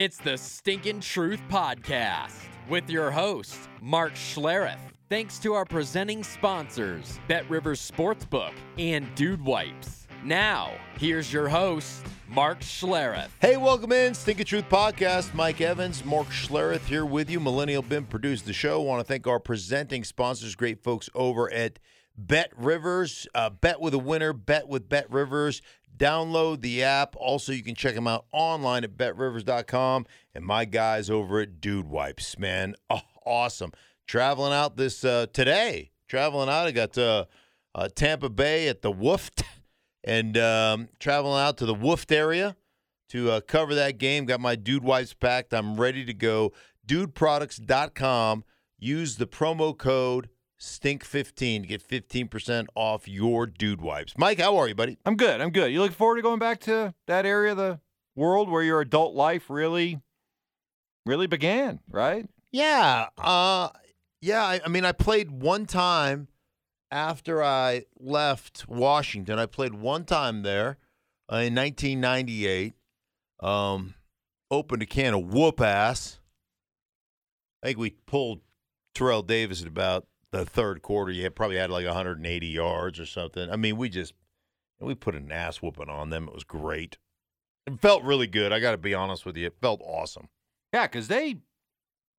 It's the Stinkin' Truth Podcast with your host, Mark Schlereth. Thanks to our presenting sponsors, Bet Rivers Sportsbook and Dude Wipes. Now, here's your host, Mark Schlereth. Hey, welcome in, Stinking Truth Podcast. Mike Evans, Mark Schlereth here with you. Millennial Bim produced the show. want to thank our presenting sponsors, great folks over at Bet Rivers. Uh, bet with a winner, bet with Bet Rivers. Download the app. Also, you can check them out online at betrivers.com. And my guys over at Dude Wipes, man. Oh, awesome. Traveling out this uh, today. Traveling out. I got uh, uh, Tampa Bay at the Woofed and um, traveling out to the Woofed area to uh, cover that game. Got my Dude Wipes packed. I'm ready to go. DudeProducts.com. Use the promo code Stink15 to get 15% off your Dude Wipes. Mike, how are you, buddy? I'm good. I'm good. You look forward to going back to that area of the world where your adult life really, really began, right? Yeah. Uh, yeah. I, I mean, I played one time after I left Washington. I played one time there uh, in 1998. Um, opened a can of whoop ass. I think we pulled Terrell Davis at about the third quarter. You probably had like 180 yards or something. I mean, we just we put an ass whooping on them. It was great. It felt really good. I got to be honest with you. It felt awesome. Yeah, because they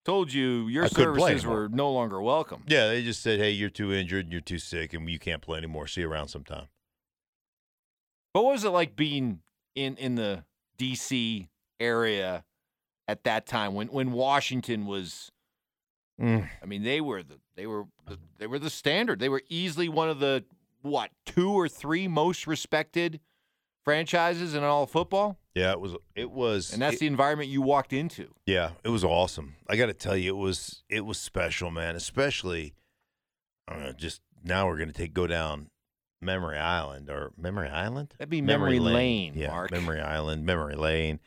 told you your I services were no longer welcome. Yeah, they just said, "Hey, you're too injured, you're too sick, and you can't play anymore. See you around sometime." But what was it like being in in the D.C. area at that time when when Washington was? Mm. I mean, they were the they were the, they were the standard. They were easily one of the what two or three most respected franchises in all of football, Yeah, it was. It was. and that's it- the environment you walked into. Yeah, it was awesome. I got to tell you, it was it was special, man. Especially, I don't know, just now we're gonna take go down Memory Island or Memory Island. That'd be Memory Lane, yeah, Mark. Memory Island, Memory Lane.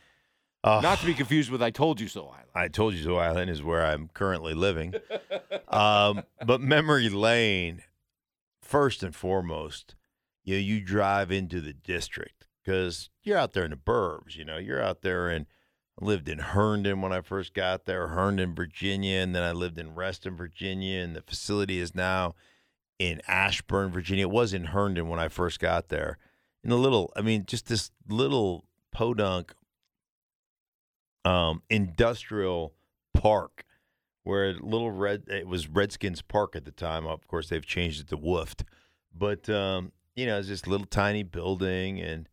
Uh, Not to be confused with "I told you so" Island. I told you so. Island is where I'm currently living. um, but Memory Lane, first and foremost, you know, you drive into the district because you're out there in the burbs. You know, you're out there and I lived in Herndon when I first got there, Herndon, Virginia, and then I lived in Reston, Virginia, and the facility is now in Ashburn, Virginia. It was in Herndon when I first got there. In a little, I mean, just this little podunk um, industrial park where little red it was Redskins Park at the time. Of course, they've changed it to Woofed, but um, you know, it's this little tiny building and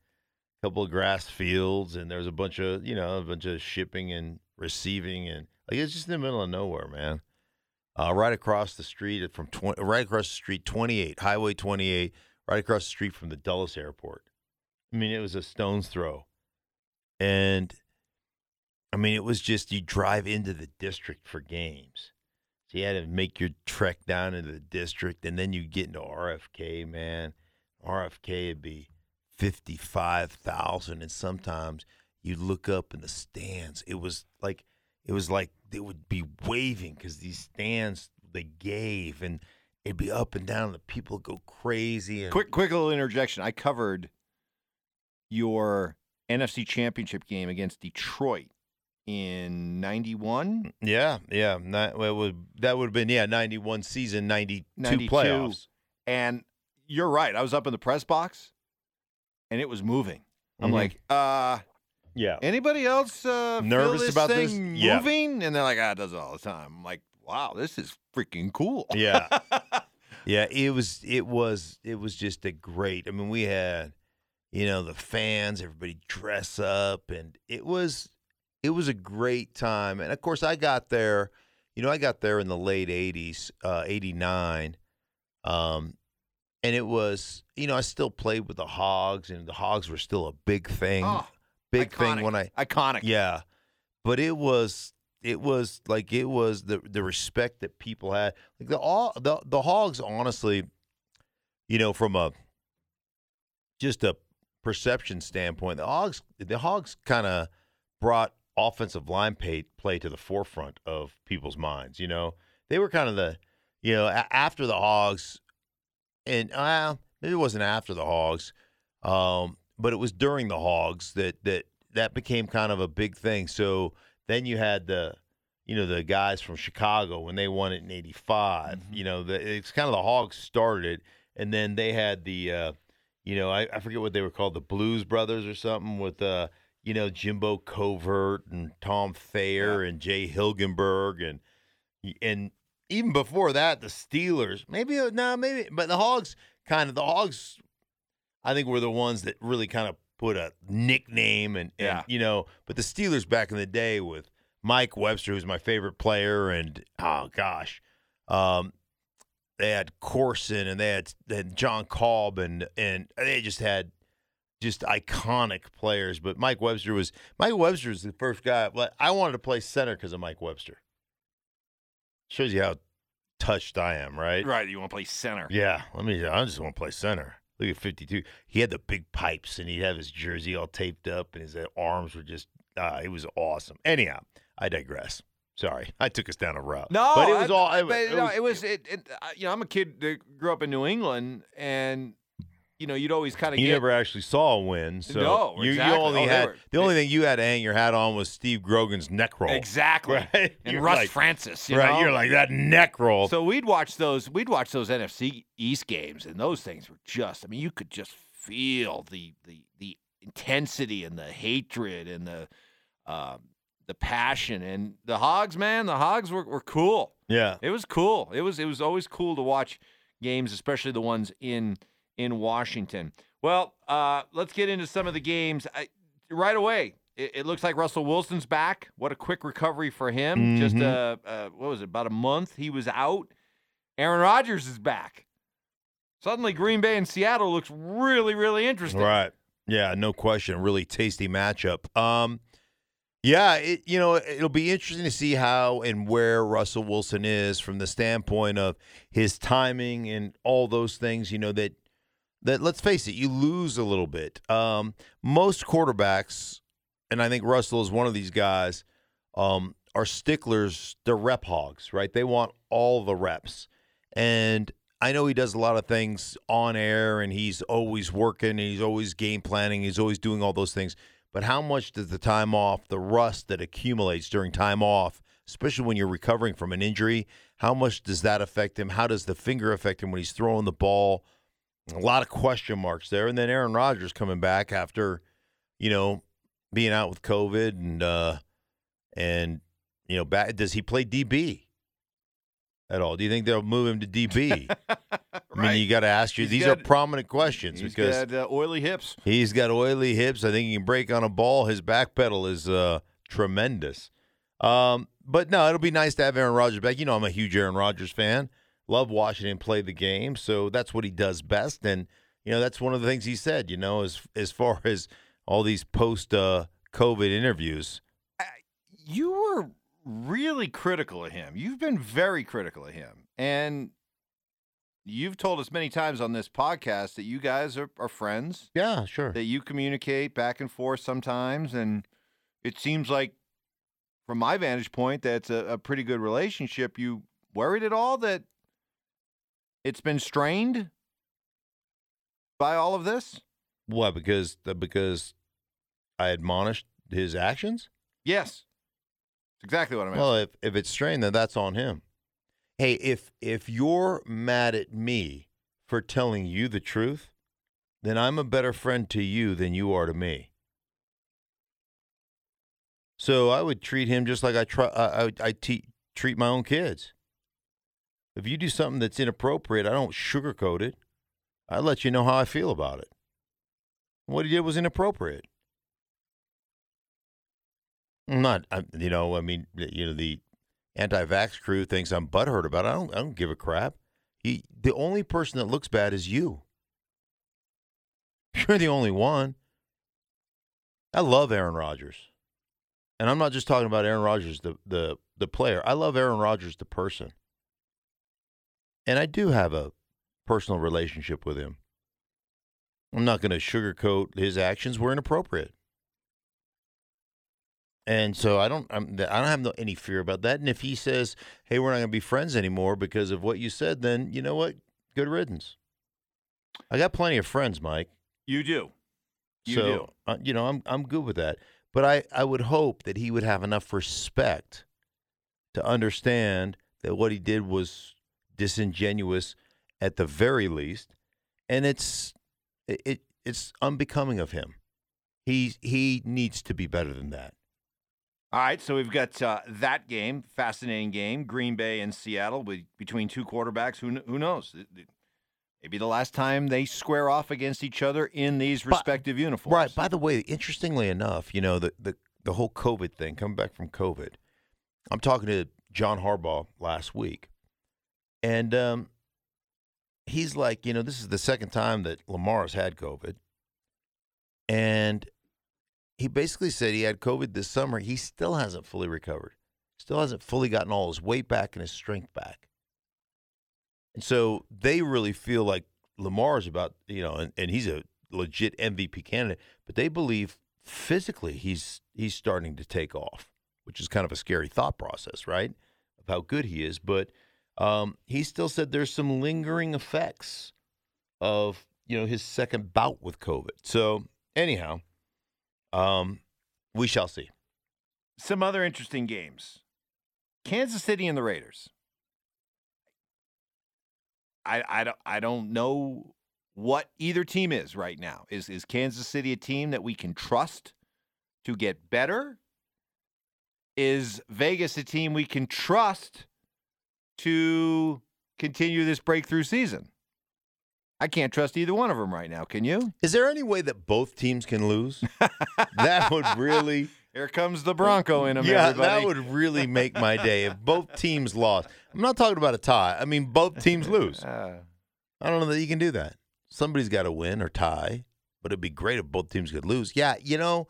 a couple of grass fields, and there's a bunch of you know a bunch of shipping and receiving, and like it's just in the middle of nowhere, man. Uh, right across the street from 20, right across the street, 28 Highway 28, right across the street from the Dulles Airport. I mean, it was a stone's throw, and I mean, it was just you drive into the district for games. So you had to make your trek down into the district, and then you get into RFK, man. RFK would be 55,000. And sometimes you'd look up in the stands. It was like, it was like they would be waving because these stands they gave, and it'd be up and down. And the people would go crazy. And, Quick, quick little interjection. I covered your NFC Championship game against Detroit in '91. Yeah, yeah. That would that would have been yeah, 91 season, 92, 92. playoffs. And you're right. I was up in the press box, and it was moving. I'm Mhm. like, uh, Yeah. anybody else uh, Nervous this about this? thing Yeah. moving? And they're like, ah, it does it all the time. I'm like, wow, this is freaking cool. Yeah. Yeah, it was it was it was just a great. I mean, we had you know the fans, everybody dress up, and it was it was a great time. And of course, I got there. You know, I got there in the late '80s, uh, '89, um, and it was you know I still played with the Hogs, and the Hogs were still a big thing, Oh, big thing when I iconic. yeah, but it was it was like it was the the respect that people had. Like the all the the Hogs, honestly, you know, from a just a perception standpoint, the Hogs the Hogs kind of brought offensive line pay, play to the forefront of people's minds. You know, they were kind of the you know a- after the Hogs, and uh, maybe it wasn't after the Hogs, um, but it was during the Hogs that that that became kind of a big thing. So Then you had the, you know, the guys from Chicago when they won it in '85. Mhm. You know, the, it's kind of the Hogs started, and then they had the, uh, you know, I, I forget what they were called, the Blues Brothers or something with, uh, you know, Jimbo Covert and Tom Thayer and Jay Hilgenberg and and even before that, the Steelers. Maybe uh, no, maybe, but the Hogs kind of the Hogs. I think were the ones that really kind of put a nickname and, and Yeah. you know. But the Steelers back in the day with Mike Webster, who's my favorite player, and oh gosh, um, they had Courson and they had, they had Jon Kolb and and they just had just iconic players. But Mike Webster was Mike Webster was the first guy. Like I wanted to play center because of Mike Webster. Shows you how touched I am, right? Right. You want to play center. Yeah. Let me. I just want to play center. Look at fifty-two. He had the big pipes, and he'd have his jersey all taped up, and his uh, arms were just. Uh, it was awesome. Anyhow, I digress. Sorry, I took us down a route. No, but it was I- all. It, but, no, was, it was. It, it, uh, you know, I'm a kid that grew up in New England, and you know, you'd always kind of You get. never actually saw a win, so No, you, exactly. you only Oh, had were- the only thing you had to hang your hat on was Steve Grogan's neck roll. Exactly. Right? And You're Russ like- Francis. You right, know? you're like that neck roll. So we'd watch those. We'd watch those NFC East games, and those things were just. I mean, you could just feel the the the intensity and the hatred and the um, the passion and the Hogs. Man, the Hogs were, were cool. yeah, It was cool. It was it was always cool to watch games, especially the ones in in Washington. Well, uh, let's get into some of the games I, right away. It, it looks like Russell Wilson's back. What a quick recovery for him! Just Mhm. uh, uh, what was it? About a month he was out. Aaron Rodgers is back. Suddenly, Green Bay and Seattle looks really, really interesting. right. Yeah, no question. Really tasty matchup. Um, yeah, it, you know, it'll be interesting to see how and where Russell Wilson is from the standpoint of his timing and all those things. You know that that let's face it, you lose a little bit. Um, most quarterbacks, and I think Russell is one of these guys, um, are sticklers. They're rep hogs, right? They want all the reps, and I know he does a lot of things on air, and he's always working, and he's always game planning, he's always doing all those things. But how much does the time off, the rust that accumulates during time off, especially when you're recovering from an injury, how much does that affect him? How does the finger affect him when he's throwing the ball? A lot of question marks there. And then Aaron Rodgers coming back after, you know, being out with COVID and uh and you know, back does he play DB at all? Do you think they'll move him to DB? I mean, you got to ask you. He's these are prominent questions He's because got uh, oily hips. He's got oily hips. I think he can break on a ball. His back pedal is uh, tremendous. Um, but no, it'll be nice to have Aaron Rodgers back. You know, I'm a huge Aaron Rodgers fan. Love watching him play the game. So that's what he does best. And you know, that's one of the things he said. You know, as as far as all these post uh, COVID interviews. you were really critical of him. You've been very critical of him. And you've told us many times on this podcast that you guys are, are friends, Yeah, sure. that you communicate back and forth sometimes. And it seems like, from my vantage point, that's a, a pretty good relationship. You worried at all that it's been strained by all of this? What? Because because I admonished his actions. Yes. That's exactly what I'm. Well, if if it's strained, then that's on him. Hey, if if you're mad at me for telling you the truth, then I'm a better friend to you than you are to me. So I would treat him just like I try. I I, I te- treat my own kids. If you do something that's inappropriate, I don't sugarcoat it. I let you know how I feel about it. What he did was inappropriate. I'm not, I, you know, I mean, you know, the anti-vax crew thinks I'm butthurt about it. I don't, I don't give a crap. He, the only person that looks bad is you. You're the only one. I love Aaron Rodgers, and I'm not just talking about Aaron Rodgers, the the the player. I love Aaron Rodgers, the person, and I do have a personal relationship with him. I'm not going to sugarcoat his actions were inappropriate. And so I don't I'm, I don't have no, any fear about that. And if he says, "Hey, we're not going to be friends anymore because of what you said," then you know what? Good riddance. I got plenty of friends, Mike. you do. You so do. Uh, you know I'm I'm good with that. But I, I would hope that he would have enough respect to understand that what he did was disingenuous at the very least, and it's it, it it's unbecoming of him. He he needs to be better than that. All right, so we've got uh, that game, fascinating game, Green Bay and Seattle, with, between two quarterbacks. Who who knows? It- it- Maybe the last time they square off against each other in these respective uniforms. Right. By the way, interestingly enough, you know the the the whole COVID thing coming back from COVID. I'm talking to John Harbaugh last week, and um, he's like, you know, this is the second time that Lamar has had COVID, and he basically said he had COVID this summer. He still hasn't fully recovered, still hasn't fully gotten all his weight back and his strength back, and so they really feel like Lamar is about, you know, and, and he's a legit MVP candidate, but they believe physically he's he's starting to take off, which is kind of a scary thought process, right? Of how good he is, but um, he still said there's some lingering effects of you know his second bout with COVID. So anyhow, um, we shall see. Some other interesting games Kansas City and the Raiders. I, I, don't, I don't know what either team is right now. Is, is Kansas City a team that we can trust to get better? Is Vegas a team we can trust to continue this breakthrough season? I can't trust either one of them right now. Can you? Is there any way that both teams can lose? that would really. Here comes the Bronco in them, yeah, everybody. that would really make my day if both teams lost. I'm not talking about a tie. I mean, both teams lose. Uh, I don't know that you can do that. Somebody's got to win or tie, but it'd be great if both teams could lose. Yeah, you know,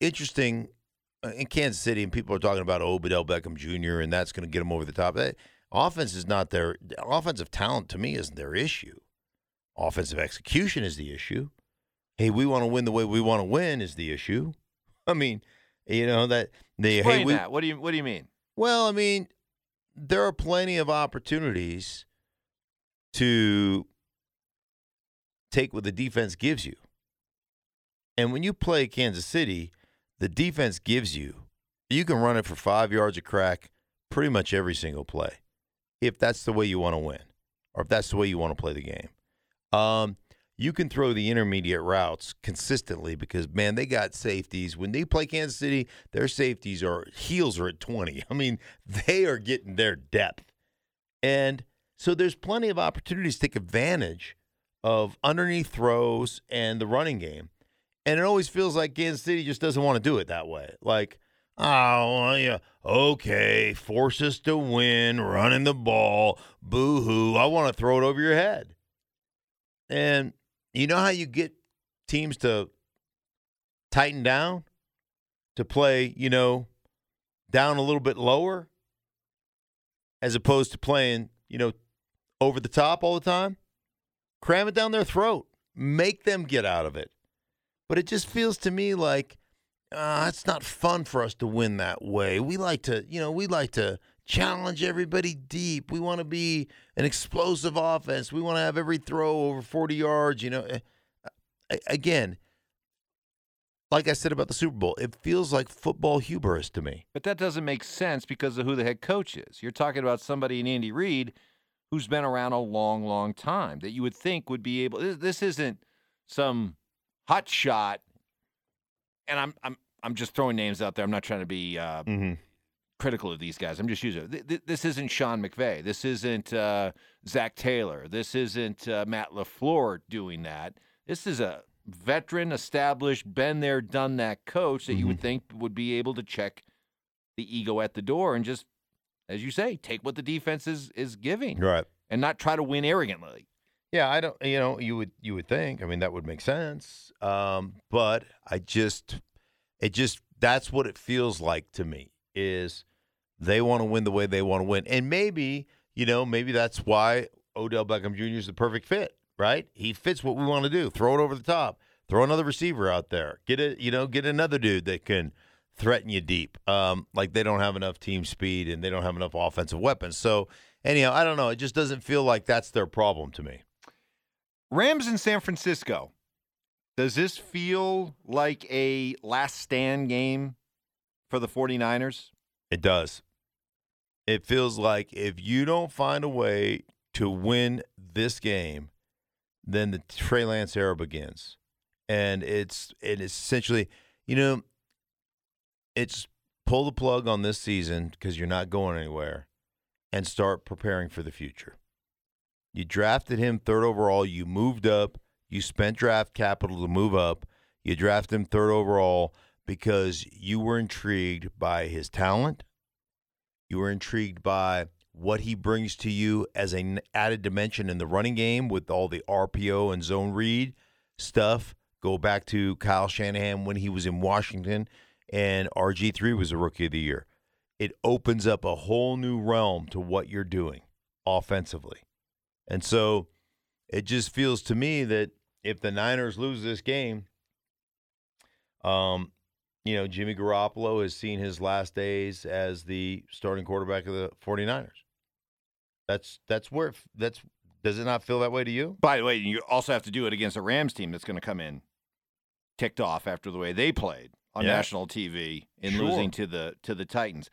interesting. uh, In Kansas City, and people are talking about Odell Beckham Jr. and that's going to get them over the top. That, offense is not their offensive talent. To me, isn't their issue. Offensive execution is the issue. Hey, we want to win the way we want to win is the issue. I mean, you know that the explain hey we that. What do you What do you mean? well, I mean, there are plenty of opportunities to take what the defense gives you. And when you play Kansas City, the defense gives you, you can run it for five yards of crack pretty much every single play, if that's the way you want to win, or if that's the way you want to play the game. Um, you can throw the intermediate routes consistently because man, they got safeties. When they play Kansas City, their safeties are heels are at 20. I mean, they are getting their depth. And so there's plenty of opportunities to take advantage of underneath throws and the running game. And it always feels like Kansas City just doesn't want to do it that way. Like, oh, well, yeah, okay, force us to win, running the ball, boo hoo. I want to throw it over your head. And you know how you get teams to tighten down, to play, you know, down a little bit lower, as opposed to playing, you know, over the top all the time? Cram it down their throat, make them get out of it. But it just feels to me like uh, it's not fun for us to win that way. We like to, you know, we like to challenge everybody deep. We want to be an explosive offense. We want to have every throw over 40 yards, you know. Eh, Again, like I said about the Super Bowl, it feels like football hubris to me. But that doesn't make sense because of who the head coach is. You're talking about somebody in Andy Reid who's been around a long, long time that you would think would be able. This, this isn't some hot shot. And I'm I'm I'm just throwing names out there. I'm not trying to be uh, Mm-hmm. critical of these guys. I'm just using. Th- th- this isn't Sean McVay. This isn't uh, Zac Taylor. This isn't uh, Matt LaFleur doing that. This is a veteran, established, been there, done that coach that you would think would be able to check the ego at the door and just, as you say, take what the defense is is giving Right. and not try to win arrogantly. Yeah, I don't. You know, you would you would think. I mean, that would make sense. Um, but I just, it just that's what it feels like to me. Is they want to win the way they want to win, and maybe you know, maybe that's why Odell Beckham Jr. is the perfect fit. Right? He fits what we want to do. Throw it over the top. Throw another receiver out there. Get it. You know, get another dude that can threaten you deep. Um, like they don't have enough team speed and they don't have enough offensive weapons. So anyhow, I don't know. It just doesn't feel like that's their problem to me. Rams in San Francisco. Does this feel like a last stand game for the 49ers? It does. It feels like if you don't find a way to win this game, then the Trey Lance era begins. And it's it essentially, you know, it's pull the plug on this season because you're not going anywhere and start preparing for the future. You drafted him third overall, you moved up, you spent draft capital to move up, you drafted him third overall because you were intrigued by his talent, you were intrigued by what he brings to you as an added dimension in the running game with all the RPO and zone read stuff. Go back to Kyle Shanahan when he was in Washington and RG3 was a rookie of the year. It opens up a whole new realm to what you're doing offensively. And so it just feels to me that if the Niners lose this game, um, you know, Jimmy Garoppolo has seen his last days as the starting quarterback of the 49ers. That's that's where that's does it not feel that way to you? By the way, you also have to do it against a Rams team that's going to come in ticked off after the way they played on Yeah. national TV in Sure. losing to the to the Titans.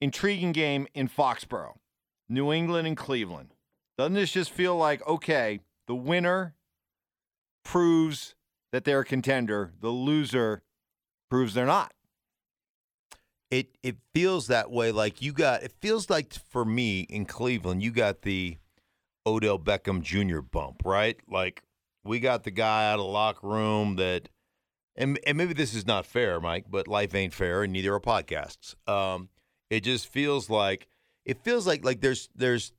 Intriguing game in Foxborough. New England and Cleveland. Doesn't this just feel like okay, the winner proves that they're a contender, the loser proves they're not. It it feels that way. Like you got. It feels like for me in Cleveland, you got the Odell Beckham Jr. bump, right? Like we got the guy out of the locker room that, and and maybe this is not fair, Mike, but life ain't fair, and neither are podcasts. Um, it just feels like it feels like like there's there's.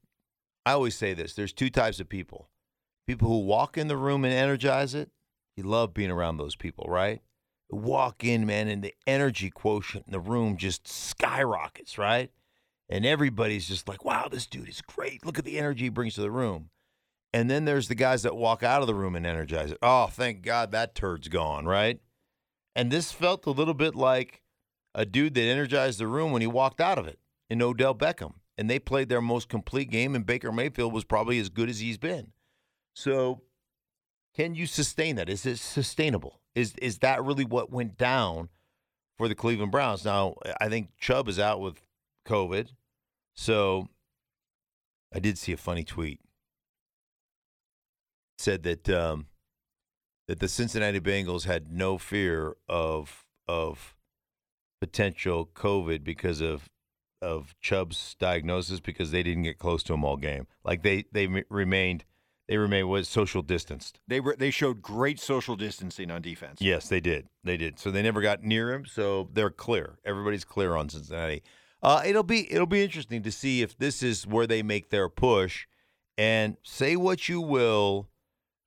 I always say this: there's two types of people. People who walk in the room and energize it. You love being around those people, right? walk in, man, and the energy quotient in the room just skyrockets, right? And everybody's just like, wow, this dude is great. Look at the energy he brings to the room. And then there's the guys that walk out of the room and energize it. Oh, thank God that turd's gone, right? And this felt a little bit like a dude that energized the room when he walked out of it in Odell Beckham. And they played their most complete game, and Baker Mayfield was probably as good as he's been. So, can you sustain that? Is it sustainable? Is is that really what went down for the Cleveland Browns? Now, I think Chubb is out with COVID, so I did see a funny tweet. It said that um, that the Cincinnati Bengals had no fear of of potential COVID because of of Chubb's diagnosis because they didn't get close to him all game. Like they they remained they remained was social distanced. They were they showed great social distancing on defense. Yes, they did. They did. So they never got near him. So they're clear. Everybody's clear on Cincinnati. Uh, it'll be it'll be interesting to see if this is where they make their push. And say what you will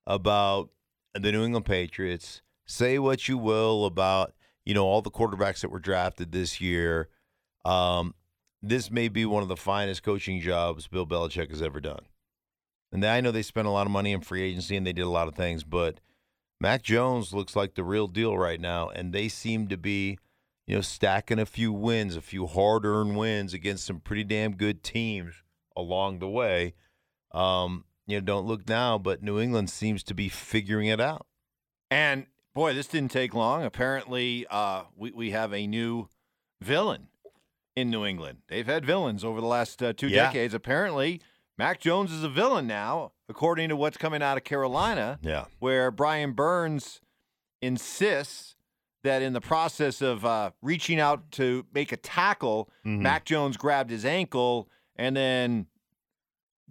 about the New England Patriots. Say what you will about you know all the quarterbacks that were drafted this year. Um, this may be one of the finest coaching jobs Bill Belichick has ever done. And I know they spent a lot of money in free agency and they did a lot of things, but Mac Jones looks like the real deal right now, and they seem to be, you know, stacking a few wins, a few hard-earned wins against some pretty damn good teams along the way. Um, you know, don't look now, but New England seems to be figuring it out. And boy, this didn't take long. Apparently, uh, we we have a new villain in New England. They've had villains over the last uh, two Yeah. decades. Apparently, Mac Jones is a villain now, according to what's coming out of Carolina, Yeah, where Brian Burns insists that in the process of uh, reaching out to make a tackle, Mhm. Mac Jones grabbed his ankle and then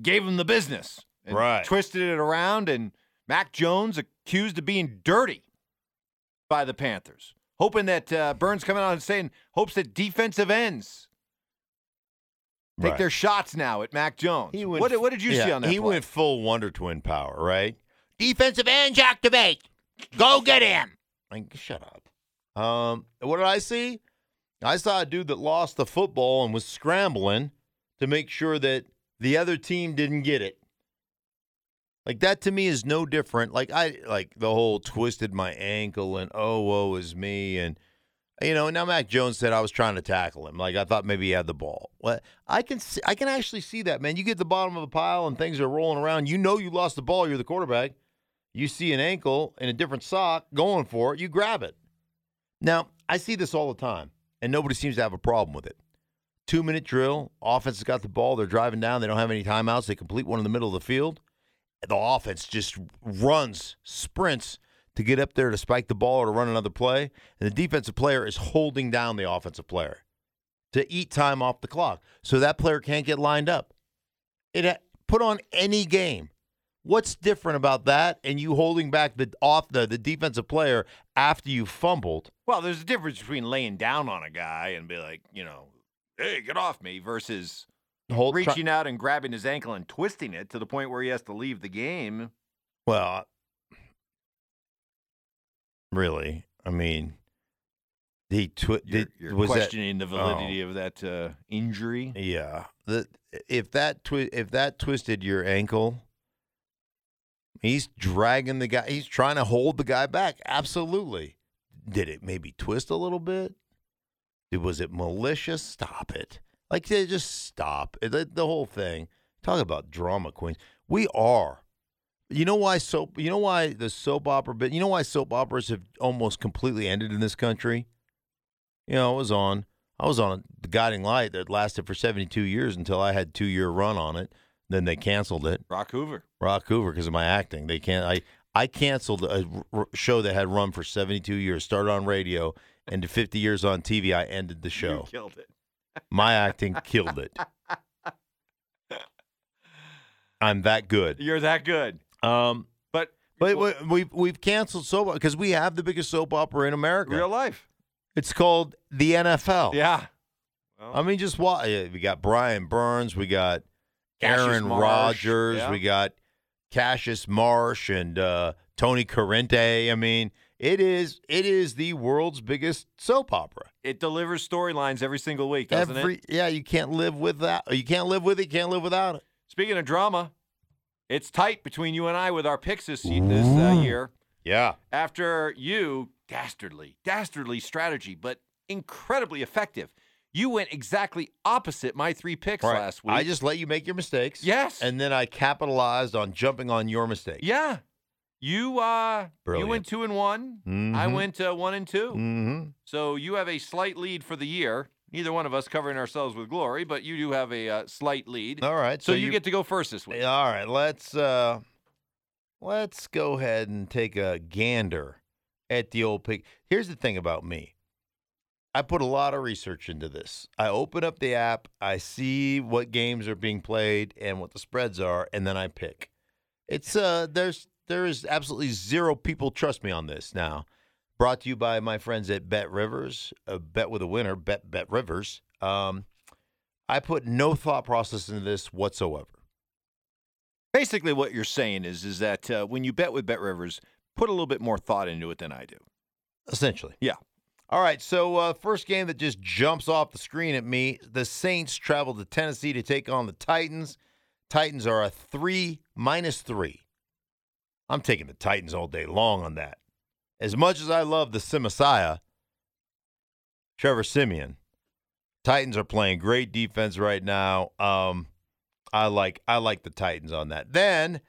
gave him the business. Right. Twisted it around, and Mac Jones accused of being dirty by the Panthers. Hoping that uh, Burns coming out and saying, hopes that defensive ends take Right. their shots now at Mac Jones. He went what, did- what did you yeah, see on that? He play? went full Wonder Twin power, right? Defensive ends activate. Go get him. Like, shut up. Um, what did I see? I saw a dude that lost the football and was scrambling to make sure that the other team didn't get it. Like that to me is no different. Like I like the whole twisted my ankle and oh woe is me and you know now Mac Jones said I was trying to tackle him. Like I thought maybe he had the ball. What I can see, I can actually see that man. You get the bottom of a pile and things are rolling around. You know you lost the ball. You're the quarterback. you see an ankle in a different sock going for it, you grab it. Now, I see this all the time, and nobody seems to have a problem with it. Two minute drill, offense has got the ball, they're driving down, they don't have any timeouts, they complete one in the middle of the field. The offense just runs, sprints to get up there to spike the ball or to run another play, and the defensive player is holding down the offensive player to eat time off the clock so that player can't get lined up. It put on any game. What's different about that and you holding back the off the, the defensive player after you fumbled? Well, there's a difference between laying down on a guy and be like, you know, hey, get off me, versus Hold, try- reaching out and grabbing his ankle and twisting it to the point where he has to leave the game. well, really? I mean, he twi- You're, you're was that questioning the validity of that uh, injury. Yeah. The if that twi- if that twisted your ankle, he's dragging the guy. He's trying to hold the guy back. Absolutely. Did it maybe twist a little bit? Was it malicious? Stop it. Like they just stop eh, the, the whole thing. Talk about drama queens. We are. You know why soap? You know why the soap opera bit? You know why soap operas have almost completely ended in this country? You know, I was on. I was on the Guiding Light that lasted for 72 years until I had two year run on it. Then they canceled it. Rock Hoover. Rock Hoover because of my acting. They can't. I I canceled a r- show that had run for 72 years. Started on radio and to 50 years on TV. I ended the show. You killed it. My acting killed it. I'm that good. You're that good. Um, But but we- we've we've canceled soap because we have the biggest soap opera in America. real life. It's called the NFL. Yeah. Well, I mean, just why we got Brian Burns, we got Cassius Aaron Rodgers, yeah. we got Cassius Marsh and uh, Tony Corrente. I mean, it is it is the world's biggest soap opera. it delivers storylines every single week, doesn't Every it? yeah, you can't live with that. You can't live with it. You can't live without it. Speaking of drama, it's tight between you and I with our picks this, this uh, year. Yeah, After you, dastardly, dastardly strategy, but incredibly effective. You went exactly opposite my three picks Right. last week. I just let you make your mistakes. yes, and then I capitalized on jumping on your mistake. yeah. You uh, you went two and one. I Mhm. went uh, one and 2 Mm-hmm. So you have a slight lead for the year. Neither one of us covering ourselves with glory, but you do have a uh, slight lead. All right. so you, get to go first this week. All right, let's uh let's go ahead and take a gander at the old pick. Here's the thing about me. I put a lot of research into this. I open up the app, I see what games are being played and what the spreads are, and then I pick. It's uh there's there is absolutely zero people trust me on this now. Brought to you by my friends at Bet Rivers, a bet with a winner, Bet Bet Rivers. Um I put no thought process into this whatsoever. Basically, what you're saying is is that uh, when you bet with Bet Rivers, put a little bit more thought into it than I do. Essentially. Yeah. All right. So, uh, first game that just jumps off the screen at me the Saints travel to Tennessee to take on the Titans. Titans are a three minus three. I'm taking the Titans all day long on that. As much as I love the Simasiah, Trevor Siemian, Titans are playing great defense right now. Um, I like I like the Titans on that. Then,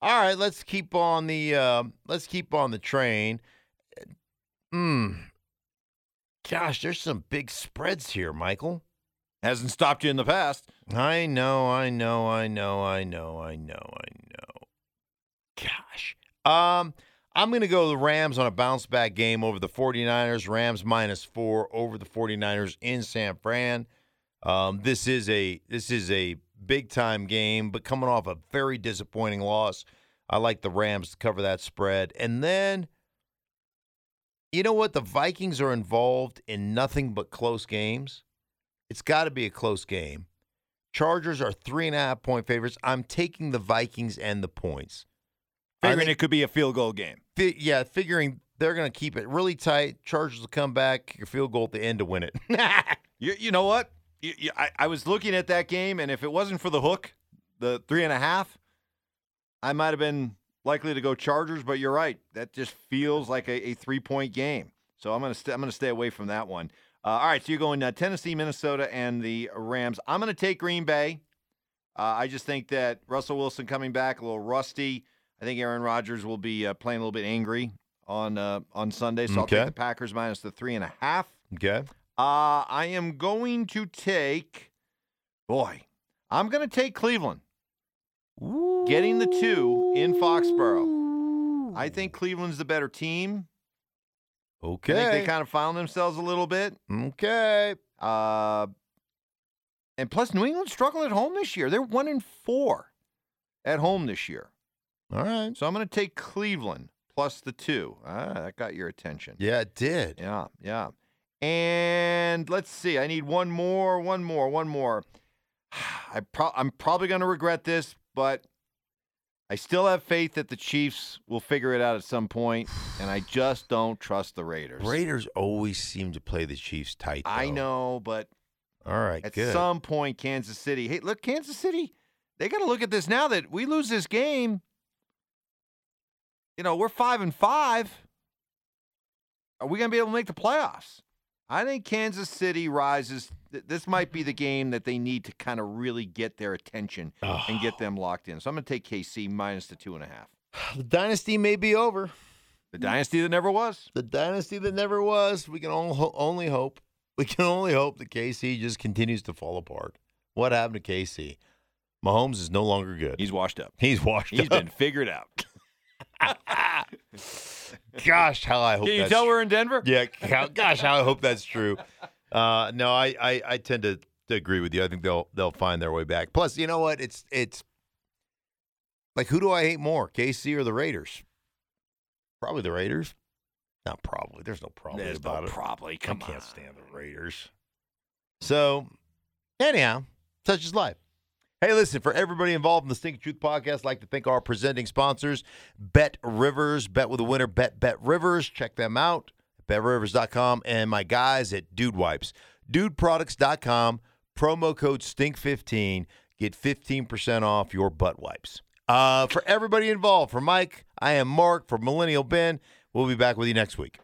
all right, let's keep on the uh, let's keep on the train. Hmm. Gosh, there's some big spreads here, Michael. Hasn't stopped you in the past. I know, I know, I know, I know, I know, I. Um, I'm going to go the Rams on a bounce back game over the 49ers. Rams minus 4 over the 49ers in San Fran. Um, this is a this is a big time game, but coming off a very disappointing loss. I like the Rams to cover that spread. And then you know what? The Vikings are involved in nothing but close games. It's got to be a close game. Chargers are three and a half point favorites. I'm taking the Vikings and the points. I Figuring think- it could be a field goal game. Fi- yeah, figuring they're going to keep it really tight. Chargers will come back, kick a field goal at the end to win it. You, you know what? You, you, I, I was looking at that game, and if it wasn't for the hook, the three and a half, I might have been likely to go Chargers. But you're right; that just feels like a, a three point game. So I'm gonna st- I'm gonna stay away from that one. Uh, all right, so you're going uh, Tennessee, Minnesota, and the Rams. I'm gonna take Green Bay. Uh, I just think that Russell Wilson coming back a little rusty. I think Aaron Rodgers will be uh, playing a little bit angry on uh, on Sunday, so I'll take the Packers minus the three and a half. Okay. Uh, I am going to take, boy, I'm going to take Cleveland. Getting the two in Foxborough. I think Cleveland's the better team. I think Okay. they kind of found themselves a little bit. okay. Uh, and plus, New England struggling at home this year. They're one in four at home this year. All right. So I'm going to take Cleveland plus the two. Ah, that got your attention. Yeah, it did. Yeah, yeah. And let's see. I need one more, one more, one more. I pro- I'm probably going to regret this, but I still have faith that the Chiefs will figure it out at some point, and I just don't trust the Raiders. Raiders always seem to play the Chiefs tight. I know, but All right. at good. some point, Kansas City. Hey, look, Kansas City. They got to look at this now that we lose this game. You know, we're five and five. Are we going to be able to make the playoffs? I think Kansas City rises. This might be the game that they need to kind of really get their attention and get them locked in. So I'm going to take KC minus the two and a half. the dynasty may be over. The dynasty that never was. The dynasty that never was. We can only hope. We can only hope that KC just continues to fall apart. What happened to KC? Mahomes is no longer good. He's washed up. He's washed He's up. been figured out. Gosh, how I hope Can you that's tell we're in Denver? Yeah, how, gosh, how I hope that's true. Uh, no, I, I, I tend to, to agree with you. I think they'll they'll find their way back. Plus, you know what? It's it's like who do I hate more, KC or the Raiders? Probably the Raiders. Not probably. There's no problem There's about no it. probably. Come I Come can't stand the Raiders. So, anyhow, such is life. Hey, listen, for everybody involved in the Stink Truth podcast, I'd like to thank our presenting sponsors, Bet Rivers, Bet with a Winner, Bet Bet Rivers. Check them out betrivers.com and my guys at Dude Wipes. DudeProducts.com, promo code STINK15. Get 15% off your butt wipes. Uh, for everybody involved, for Mike, I am Mark, for Millennial Ben, we'll be back with you next week.